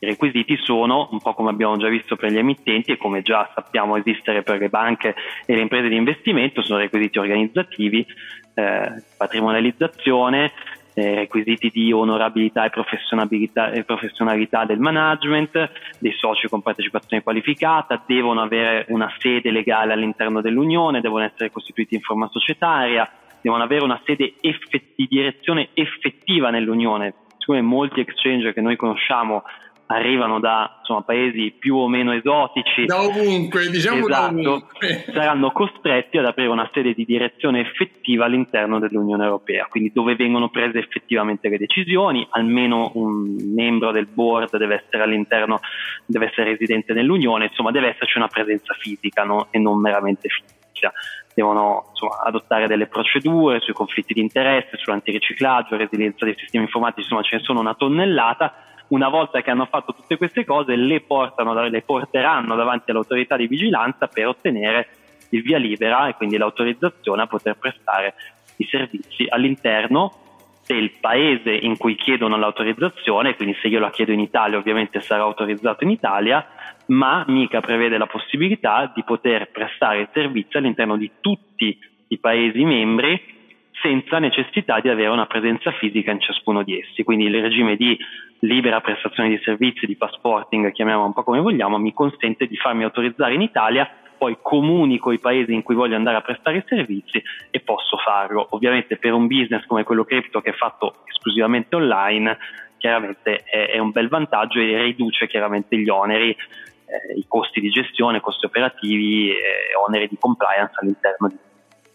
I requisiti sono, un po' come abbiamo già visto per gli emittenti e come già sappiamo esistere per le banche e le imprese di investimento, sono requisiti organizzativi, eh, patrimonializzazione, eh, requisiti di onorabilità e professionalità, e professionalità del management, dei soci con partecipazione qualificata, devono avere una sede legale all'interno dell'Unione, devono essere costituiti in forma societaria, devono avere una sede effett- di direzione effettiva nell'Unione. Siccome molti exchange che noi conosciamo arrivano da insomma, paesi più o meno esotici, da ovunque, diciamo esatto, da ovunque. saranno costretti ad aprire una sede di direzione effettiva all'interno dell'Unione Europea, quindi dove vengono prese effettivamente le decisioni, almeno un membro del board deve essere all'interno, deve essere residente nell'Unione, insomma deve esserci una presenza fisica no? e non meramente fisica. Devono insomma, adottare delle procedure sui conflitti di interesse, sull'antiriciclaggio, resilienza dei sistemi informatici, insomma ce ne sono una tonnellata una volta che hanno fatto tutte queste cose le, portano, le porteranno davanti all'autorità di vigilanza per ottenere il via libera e quindi l'autorizzazione a poter prestare i servizi all'interno del paese in cui chiedono l'autorizzazione, quindi se io la chiedo in Italia ovviamente sarà autorizzato in Italia, ma mica prevede la possibilità di poter prestare il servizio all'interno di tutti i paesi membri senza necessità di avere una presenza fisica in ciascuno di essi. Quindi il regime di libera prestazione di servizi, di passporting, chiamiamolo un po' come vogliamo, mi consente di farmi autorizzare in Italia, poi comunico i paesi in cui voglio andare a prestare i servizi e posso farlo. Ovviamente per un business come quello cripto che è fatto esclusivamente online, chiaramente è, è un bel vantaggio e riduce chiaramente gli oneri eh, i costi di gestione, costi operativi e oneri di compliance all'interno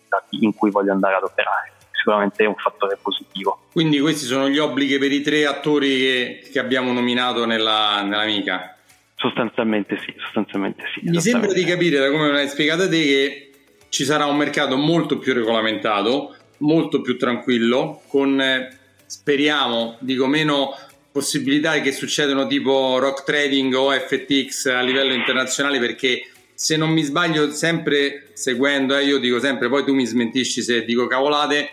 stati in cui voglio andare ad operare. Sicuramente è un fattore positivo. Quindi questi sono gli obblighi per i tre attori che, che abbiamo nominato nella, nella mica? Sostanzialmente sì, sostanzialmente sì. Mi sembra di capire da come me l'hai spiegato te che ci sarà un mercato molto più regolamentato, molto più tranquillo, con eh, speriamo, dico meno possibilità che succedono tipo rock trading o FTX a livello internazionale perché se non mi sbaglio sempre seguendo, eh, io dico sempre, poi tu mi smentisci se dico cavolate,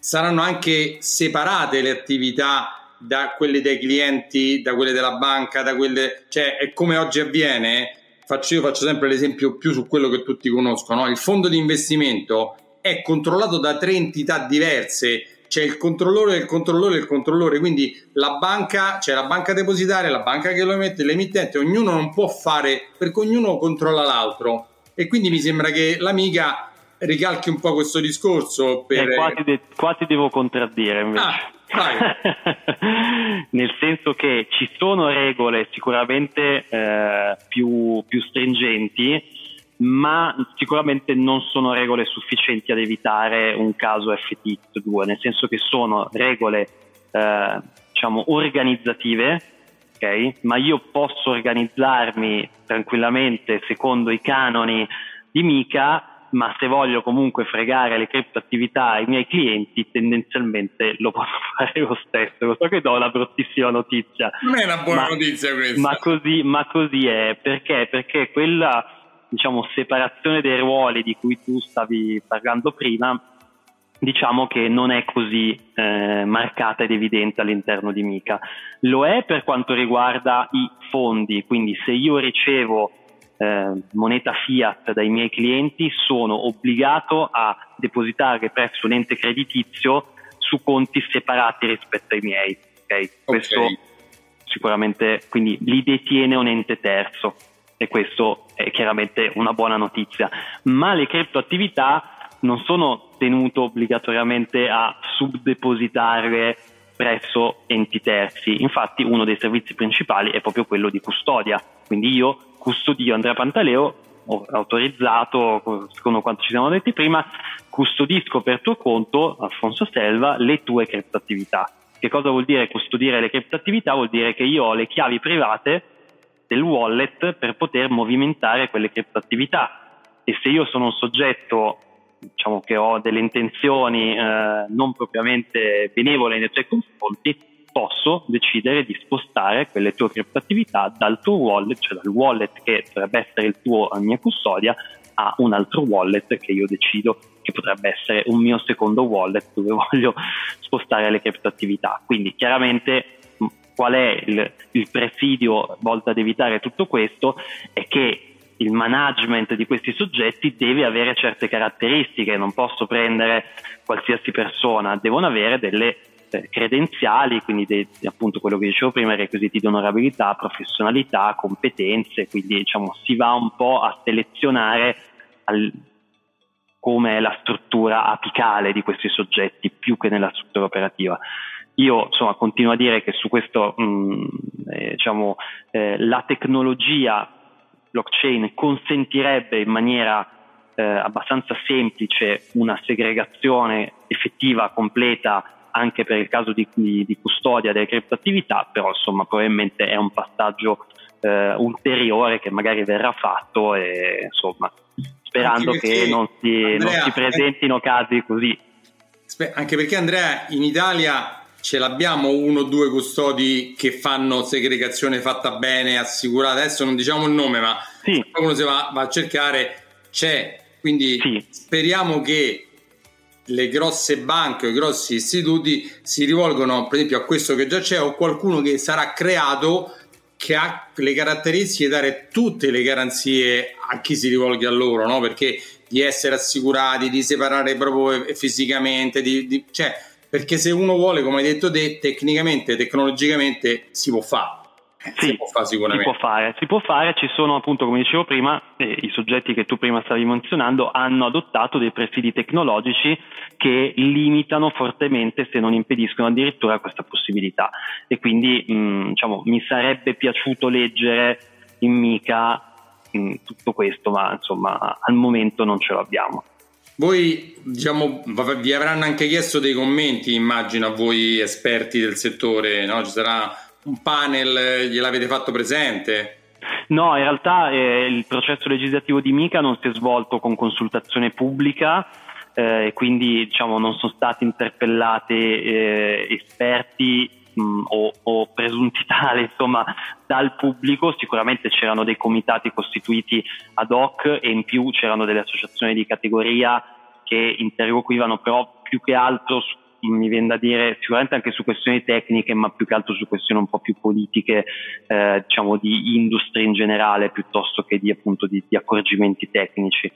saranno anche separate le attività da quelle dei clienti, da quelle della banca, da quelle, cioè è come oggi avviene, faccio, io faccio sempre l'esempio più su quello che tutti conoscono, il fondo di investimento è controllato da tre entità diverse c'è il controllore del controllore del controllore, quindi la banca, c'è la banca depositaria, la banca che lo emette, l'emittente, ognuno non può fare, perché ognuno controlla l'altro. E quindi mi sembra che l'amica ricalchi un po' questo discorso. Per... Eh, qua, ti de- qua, ti devo contraddire invece. Ah, Nel senso che ci sono regole sicuramente eh, più, più stringenti ma sicuramente non sono regole sufficienti ad evitare un caso FTX2, nel senso che sono regole eh, diciamo organizzative, okay? ma io posso organizzarmi tranquillamente secondo i canoni di Mica, ma se voglio comunque fregare le criptoattività ai miei clienti, tendenzialmente lo posso fare lo stesso. Lo so che do una bruttissima notizia. Non è una buona ma, notizia questa. Ma così, ma così è. Perché? Perché quella diciamo, separazione dei ruoli di cui tu stavi parlando prima, diciamo che non è così eh, marcata ed evidente all'interno di Mica. Lo è per quanto riguarda i fondi, quindi se io ricevo eh, moneta fiat dai miei clienti sono obbligato a depositare presso un ente creditizio su conti separati rispetto ai miei. Okay? Questo okay. sicuramente quindi li detiene un ente terzo e questo è chiaramente una buona notizia. Ma le criptoattività non sono tenute obbligatoriamente a subdepositare presso enti terzi. Infatti uno dei servizi principali è proprio quello di custodia. Quindi io custodio Andrea Pantaleo, autorizzato, secondo quanto ci siamo detti prima, custodisco per tuo conto, Alfonso Selva, le tue criptoattività. Che cosa vuol dire custodire le criptoattività? Vuol dire che io ho le chiavi private del wallet per poter movimentare quelle criptoattività. E se io sono un soggetto diciamo, che ho delle intenzioni eh, non propriamente benevole nei tuoi confronti, posso decidere di spostare quelle tue criptoattività dal tuo wallet, cioè dal wallet che dovrebbe essere il tuo a mia custodia, a un altro wallet che io decido che potrebbe essere un mio secondo wallet dove voglio spostare le criptoattività. Quindi chiaramente qual è il, il presidio volto ad evitare tutto questo è che il management di questi soggetti deve avere certe caratteristiche, non posso prendere qualsiasi persona, devono avere delle eh, credenziali, quindi dei, appunto quello che dicevo prima, requisiti di onorabilità, professionalità, competenze, quindi diciamo si va un po' a selezionare al, come è la struttura apicale di questi soggetti più che nella struttura operativa. Io insomma, continuo a dire che su questo mh, mm, eh, diciamo, eh, la tecnologia blockchain consentirebbe in maniera eh, abbastanza semplice una segregazione effettiva, completa anche per il caso di, di, di custodia delle criptoattività, però insomma probabilmente è un passaggio eh, ulteriore che magari verrà fatto e insomma sperando che non si, Andrea, non si presentino casi così. Anche perché Andrea in Italia ce l'abbiamo uno o due custodi che fanno segregazione fatta bene, assicurata. Adesso non diciamo il nome, ma sì. se va, va, a cercare, c'è. Quindi sì. speriamo che le grosse banche o i grossi istituti si rivolgono, per esempio, a questo che già c'è o qualcuno che sarà creato che ha le caratteristiche di dare tutte le garanzie a chi si rivolge a loro, no? Perché di essere assicurati, di separare proprio fisicamente, di, di, cioè perché se uno vuole, come hai detto te, tecnicamente, tecnologicamente si può fare. Sì, si può fare sicuramente. Si può fare, si può fare, ci sono appunto, come dicevo prima, eh, i soggetti che tu prima stavi menzionando hanno adottato dei presidi tecnologici che limitano fortemente, se non impediscono addirittura questa possibilità. E quindi mh, diciamo, mi sarebbe piaciuto leggere in Mica mh, tutto questo, ma insomma al momento non ce l'abbiamo. Voi, diciamo, vi avranno anche chiesto dei commenti, immagino, a voi esperti del settore, no? Ci sarà un panel, gliel'avete fatto presente? No, in realtà eh, il processo legislativo di Mica non si è svolto con consultazione pubblica eh, quindi diciamo, non sono stati interpellati eh, esperti mh, o, o, presunti tali insomma, dal pubblico. Sicuramente c'erano dei comitati costituiti ad hoc e in più c'erano delle associazioni di categoria che interloquivano però più che altro su mi viene da dire sicuramente anche su questioni tecniche, ma più che altro su questioni un po' più politiche, eh, diciamo di industria in generale, piuttosto che di, appunto, di, di accorgimenti tecnici.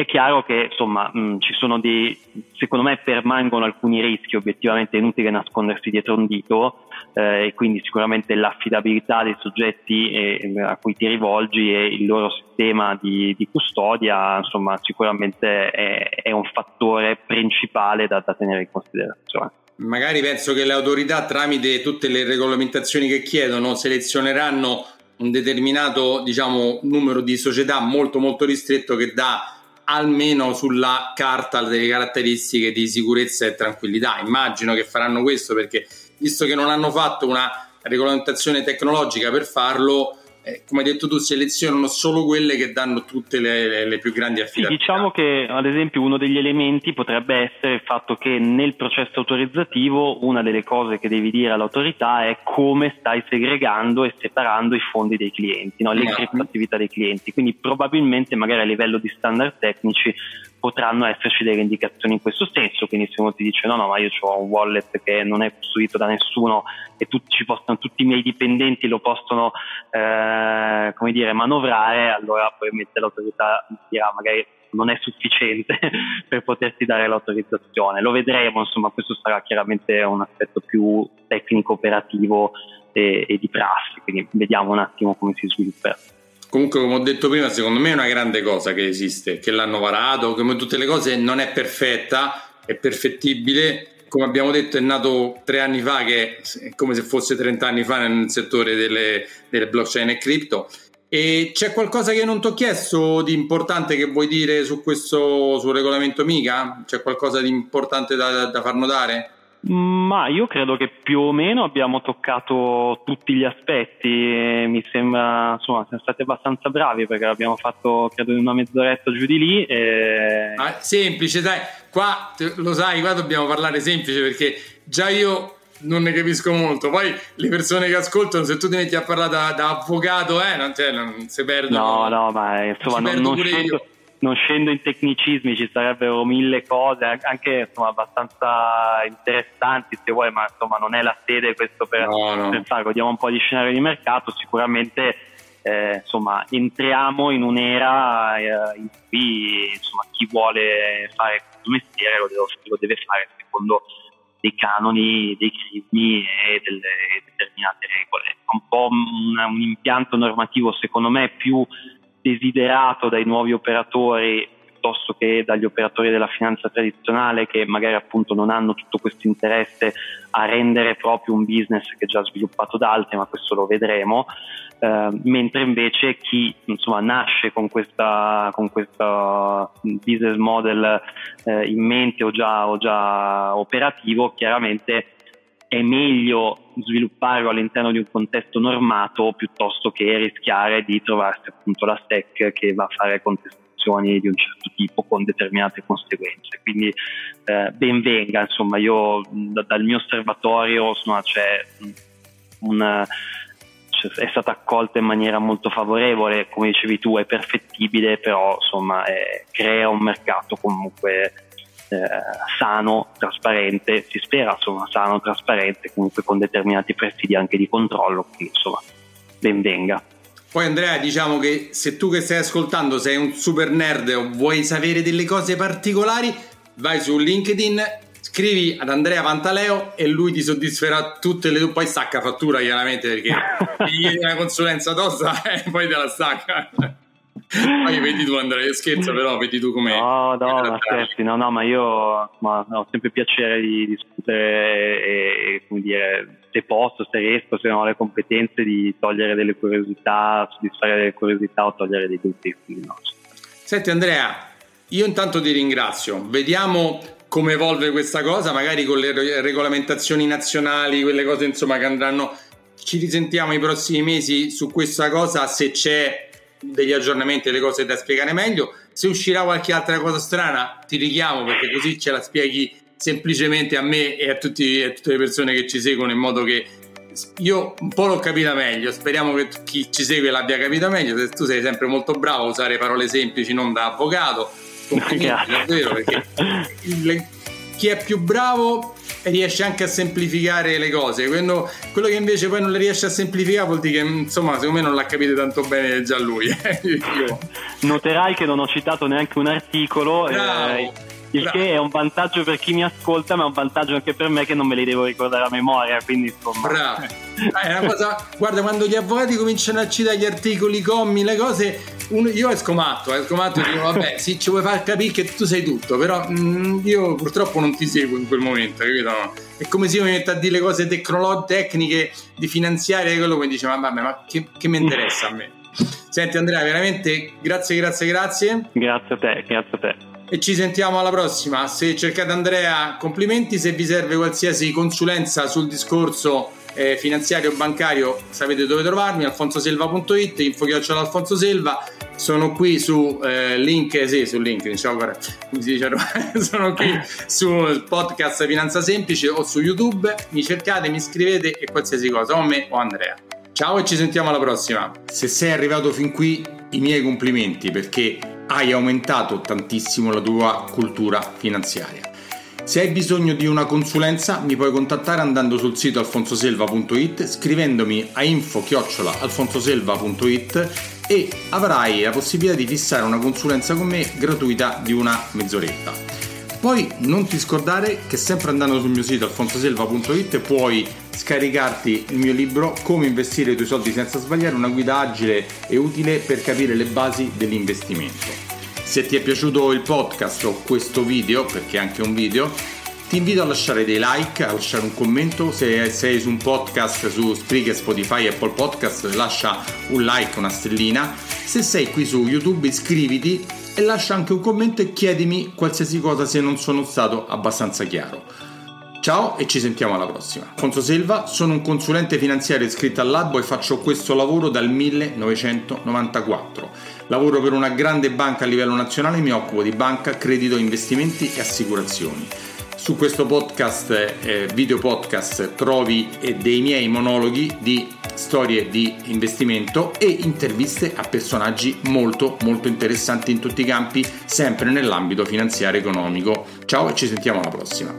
È chiaro che insomma mh, ci sono dei, secondo me permangono alcuni rischi, obiettivamente è inutile nascondersi dietro un dito eh, e quindi sicuramente l'affidabilità dei soggetti eh, a cui ti rivolgi e il loro sistema di, di custodia insomma sicuramente è, è, un fattore principale da, da tenere in considerazione. Magari penso che le autorità tramite tutte le regolamentazioni che chiedono selezioneranno un determinato diciamo, numero di società molto molto ristretto che dà almeno sulla carta delle caratteristiche di sicurezza e tranquillità. Immagino che faranno questo perché, visto che non hanno fatto una regolamentazione tecnologica per farlo, eh, come hai detto tu, selezionano solo quelle che danno tutte le, le, le più grandi affidabilità. Sì, diciamo che ad esempio uno degli elementi potrebbe essere il fatto che nel processo autorizzativo una delle cose che devi dire all'autorità è come stai segregando e separando i fondi dei clienti, no? le criptoattività dei clienti. Quindi probabilmente magari a livello di standard tecnici potranno esserci delle indicazioni in questo senso, quindi se uno ti dice no no ma io ho un wallet che non è custodito da nessuno e tutti, possono, tutti i miei dipendenti lo possono eh, come dire, manovrare, allora probabilmente l'autorità dirà magari non è sufficiente per poterti dare l'autorizzazione. Lo vedremo, insomma, questo sarà chiaramente un aspetto più tecnico operativo e, e di prassi, quindi vediamo un attimo come si svilupperà. Comunque, come ho detto prima, secondo me è una grande cosa che esiste, che l'hanno varato, come tutte le cose non è perfetta, è perfettibile. Come abbiamo detto, è nato tre anni fa, che è come se fosse 30 anni fa nel settore delle, delle blockchain e cripto. E c'è qualcosa che non ti ho chiesto di importante che vuoi dire su questo sul regolamento MICA? C'è qualcosa di importante da, da far notare? Ma io credo che più o meno abbiamo toccato tutti gli aspetti, mi sembra, insomma, siamo stati abbastanza bravi perché l'abbiamo fatto credo in una mezz'oretta giù di lì. E... Ah, semplice, dai, qua lo sai, qua dobbiamo parlare semplice perché già io non ne capisco molto. Poi le persone che ascoltano, se tu ti metti a parlare da, da avvocato, eh, non, cioè, non si perdono. No, no, ma insomma, non, non, scendo, non scendo in tecnicismi, ci sarebbero mille cose, anche insomma, abbastanza interessanti se vuoi, ma insomma non è la sede questo per, no, no. per fare, godiamo un po' di scenario di mercato, sicuramente eh, insomma entriamo in un'era eh, in cui insomma, chi vuole fare questo mestiere lo deve, lo deve fare secondo dei canoni, dei crismi e delle determinate regole. È un po' un, un impianto normativo secondo me più desiderato dai nuovi operatori piuttosto che dagli operatori della finanza tradizionale che magari appunto non hanno tutto questo interesse a rendere proprio un business che è già sviluppato da altri, ma questo lo vedremo, eh, mentre invece chi insomma nasce con questa, con questa business model eh, in mente o già, o già operativo, chiaramente è meglio svilupparlo all'interno di un contesto normato piuttosto che rischiare di trovarsi appunto la SEC che va a fare contestazioni di un certo tipo con determinate conseguenze. Quindi eh, ben venga, insomma, io da, dal mio osservatorio insomma, c'è un è stata accolta in maniera molto favorevole, come dicevi tu è perfettibile, però insomma è, crea un mercato comunque eh, sano, trasparente, si spera insomma sano, trasparente, comunque con determinati presidi anche di controllo, quindi insomma ben venga. Poi Andrea, diciamo che se tu che stai ascoltando sei un super nerd o vuoi sapere delle cose particolari, vai su LinkedIn, scrivi ad Andrea Pantaleo e lui ti soddisferà tutte le tue, poi stacca fattura chiaramente perché gli chiedi una consulenza tosta e poi te la stacca. Poi vedi tu Andrea, scherzo però, vedi tu come... No, no, ma scherzi, no, no, ma io ma, ho sempre piacere di discutere e, e, come dire, se posso, se riesco, se non ho le competenze di togliere delle curiosità, soddisfare delle curiosità o togliere dei dubbi. No. Senti Andrea, io intanto ti ringrazio, vediamo come evolve questa cosa, magari con le regolamentazioni nazionali, quelle cose insomma che andranno. Ci risentiamo i prossimi mesi su questa cosa se c'è degli aggiornamenti e le cose da spiegare meglio. Se uscirà qualche altra cosa strana, ti richiamo perché così ce la spieghi semplicemente a me e a, tutti, a tutte le persone che ci seguono in modo che io un po' l'ho capita meglio. Speriamo che chi ci segue l'abbia capita meglio. Tu sei sempre molto bravo a usare parole semplici, non da avvocato. Complimenti, davvero, perché il, chi è più bravo riesce anche a semplificare le cose. Quello, quello, che invece poi non le riesce a semplificare vuol dire che insomma secondo me non l'ha capito tanto bene già lui. Noterai che non ho citato neanche un articolo. Eh, il Bravo. che è un vantaggio per chi mi ascolta, ma è un vantaggio anche per me che non me li devo ricordare a memoria. Quindi, insomma. Bravo. Ah, cosa, guarda, quando gli avvocati cominciano a citare gli articoli, i commi, le cose, uno, io esco matto, esco matto e dico, vabbè, sì, ci vuoi far capire che tu sei tutto, però mh, mm, io purtroppo non ti seguo in quel momento, capito? È come se io mi metto a dire le cose tecnolo- tecniche di finanziaria e quello poi dice, ma vabbè, ma che, che mi interessa a me? Senti Andrea, veramente grazie, grazie, grazie. Grazie a te, grazie a te e ci sentiamo alla prossima. Se cercate Andrea, complimenti. Se vi serve qualsiasi consulenza sul discorso eh, finanziario o bancario, sapete dove trovarmi: alfonsoselva.it, info Alfonso Selva. Sono qui su eh, link, sì, su link, diciamo, si dice, sono qui su podcast Finanza Semplice o su YouTube. Mi cercate, mi scrivete e qualsiasi cosa, o me o Andrea. Ciao e ci sentiamo alla prossima. Se sei arrivato fin qui, i miei complimenti perché hai aumentato tantissimo la tua cultura finanziaria. Se hai bisogno di una consulenza mi puoi contattare andando sul sito alfonsoselva.it scrivendomi a info-alfonsoselva.it e avrai la possibilità di fissare una consulenza con me gratuita di una mezz'oretta. Poi non ti scordare che sempre andando sul mio sito alfonsoselva.it puoi scaricarti il mio libro Come investire i tuoi soldi senza sbagliare, una guida agile e utile per capire le basi dell'investimento. Se ti è piaciuto il podcast o questo video, perché è anche un video, ti invito a lasciare dei like, a lasciare un commento. Se sei su un podcast su Spreaker, Spotify, Apple Podcast, lascia un like, una stellina. Se sei qui su YouTube, iscriviti e lascia anche un commento e chiedimi qualsiasi cosa se non sono stato abbastanza chiaro. Ciao e ci sentiamo alla prossima. Alfonso Selva, sono un consulente finanziario iscritto al Labo e faccio questo lavoro dal 1994. Lavoro per una grande banca a livello nazionale e mi occupo di banca, credito, investimenti e assicurazioni. Su questo podcast, eh, video podcast, trovi eh, dei miei monologhi di storie di investimento e interviste a personaggi molto molto interessanti in tutti i campi, sempre nell'ambito finanziario economico. Ciao e ci sentiamo alla prossima.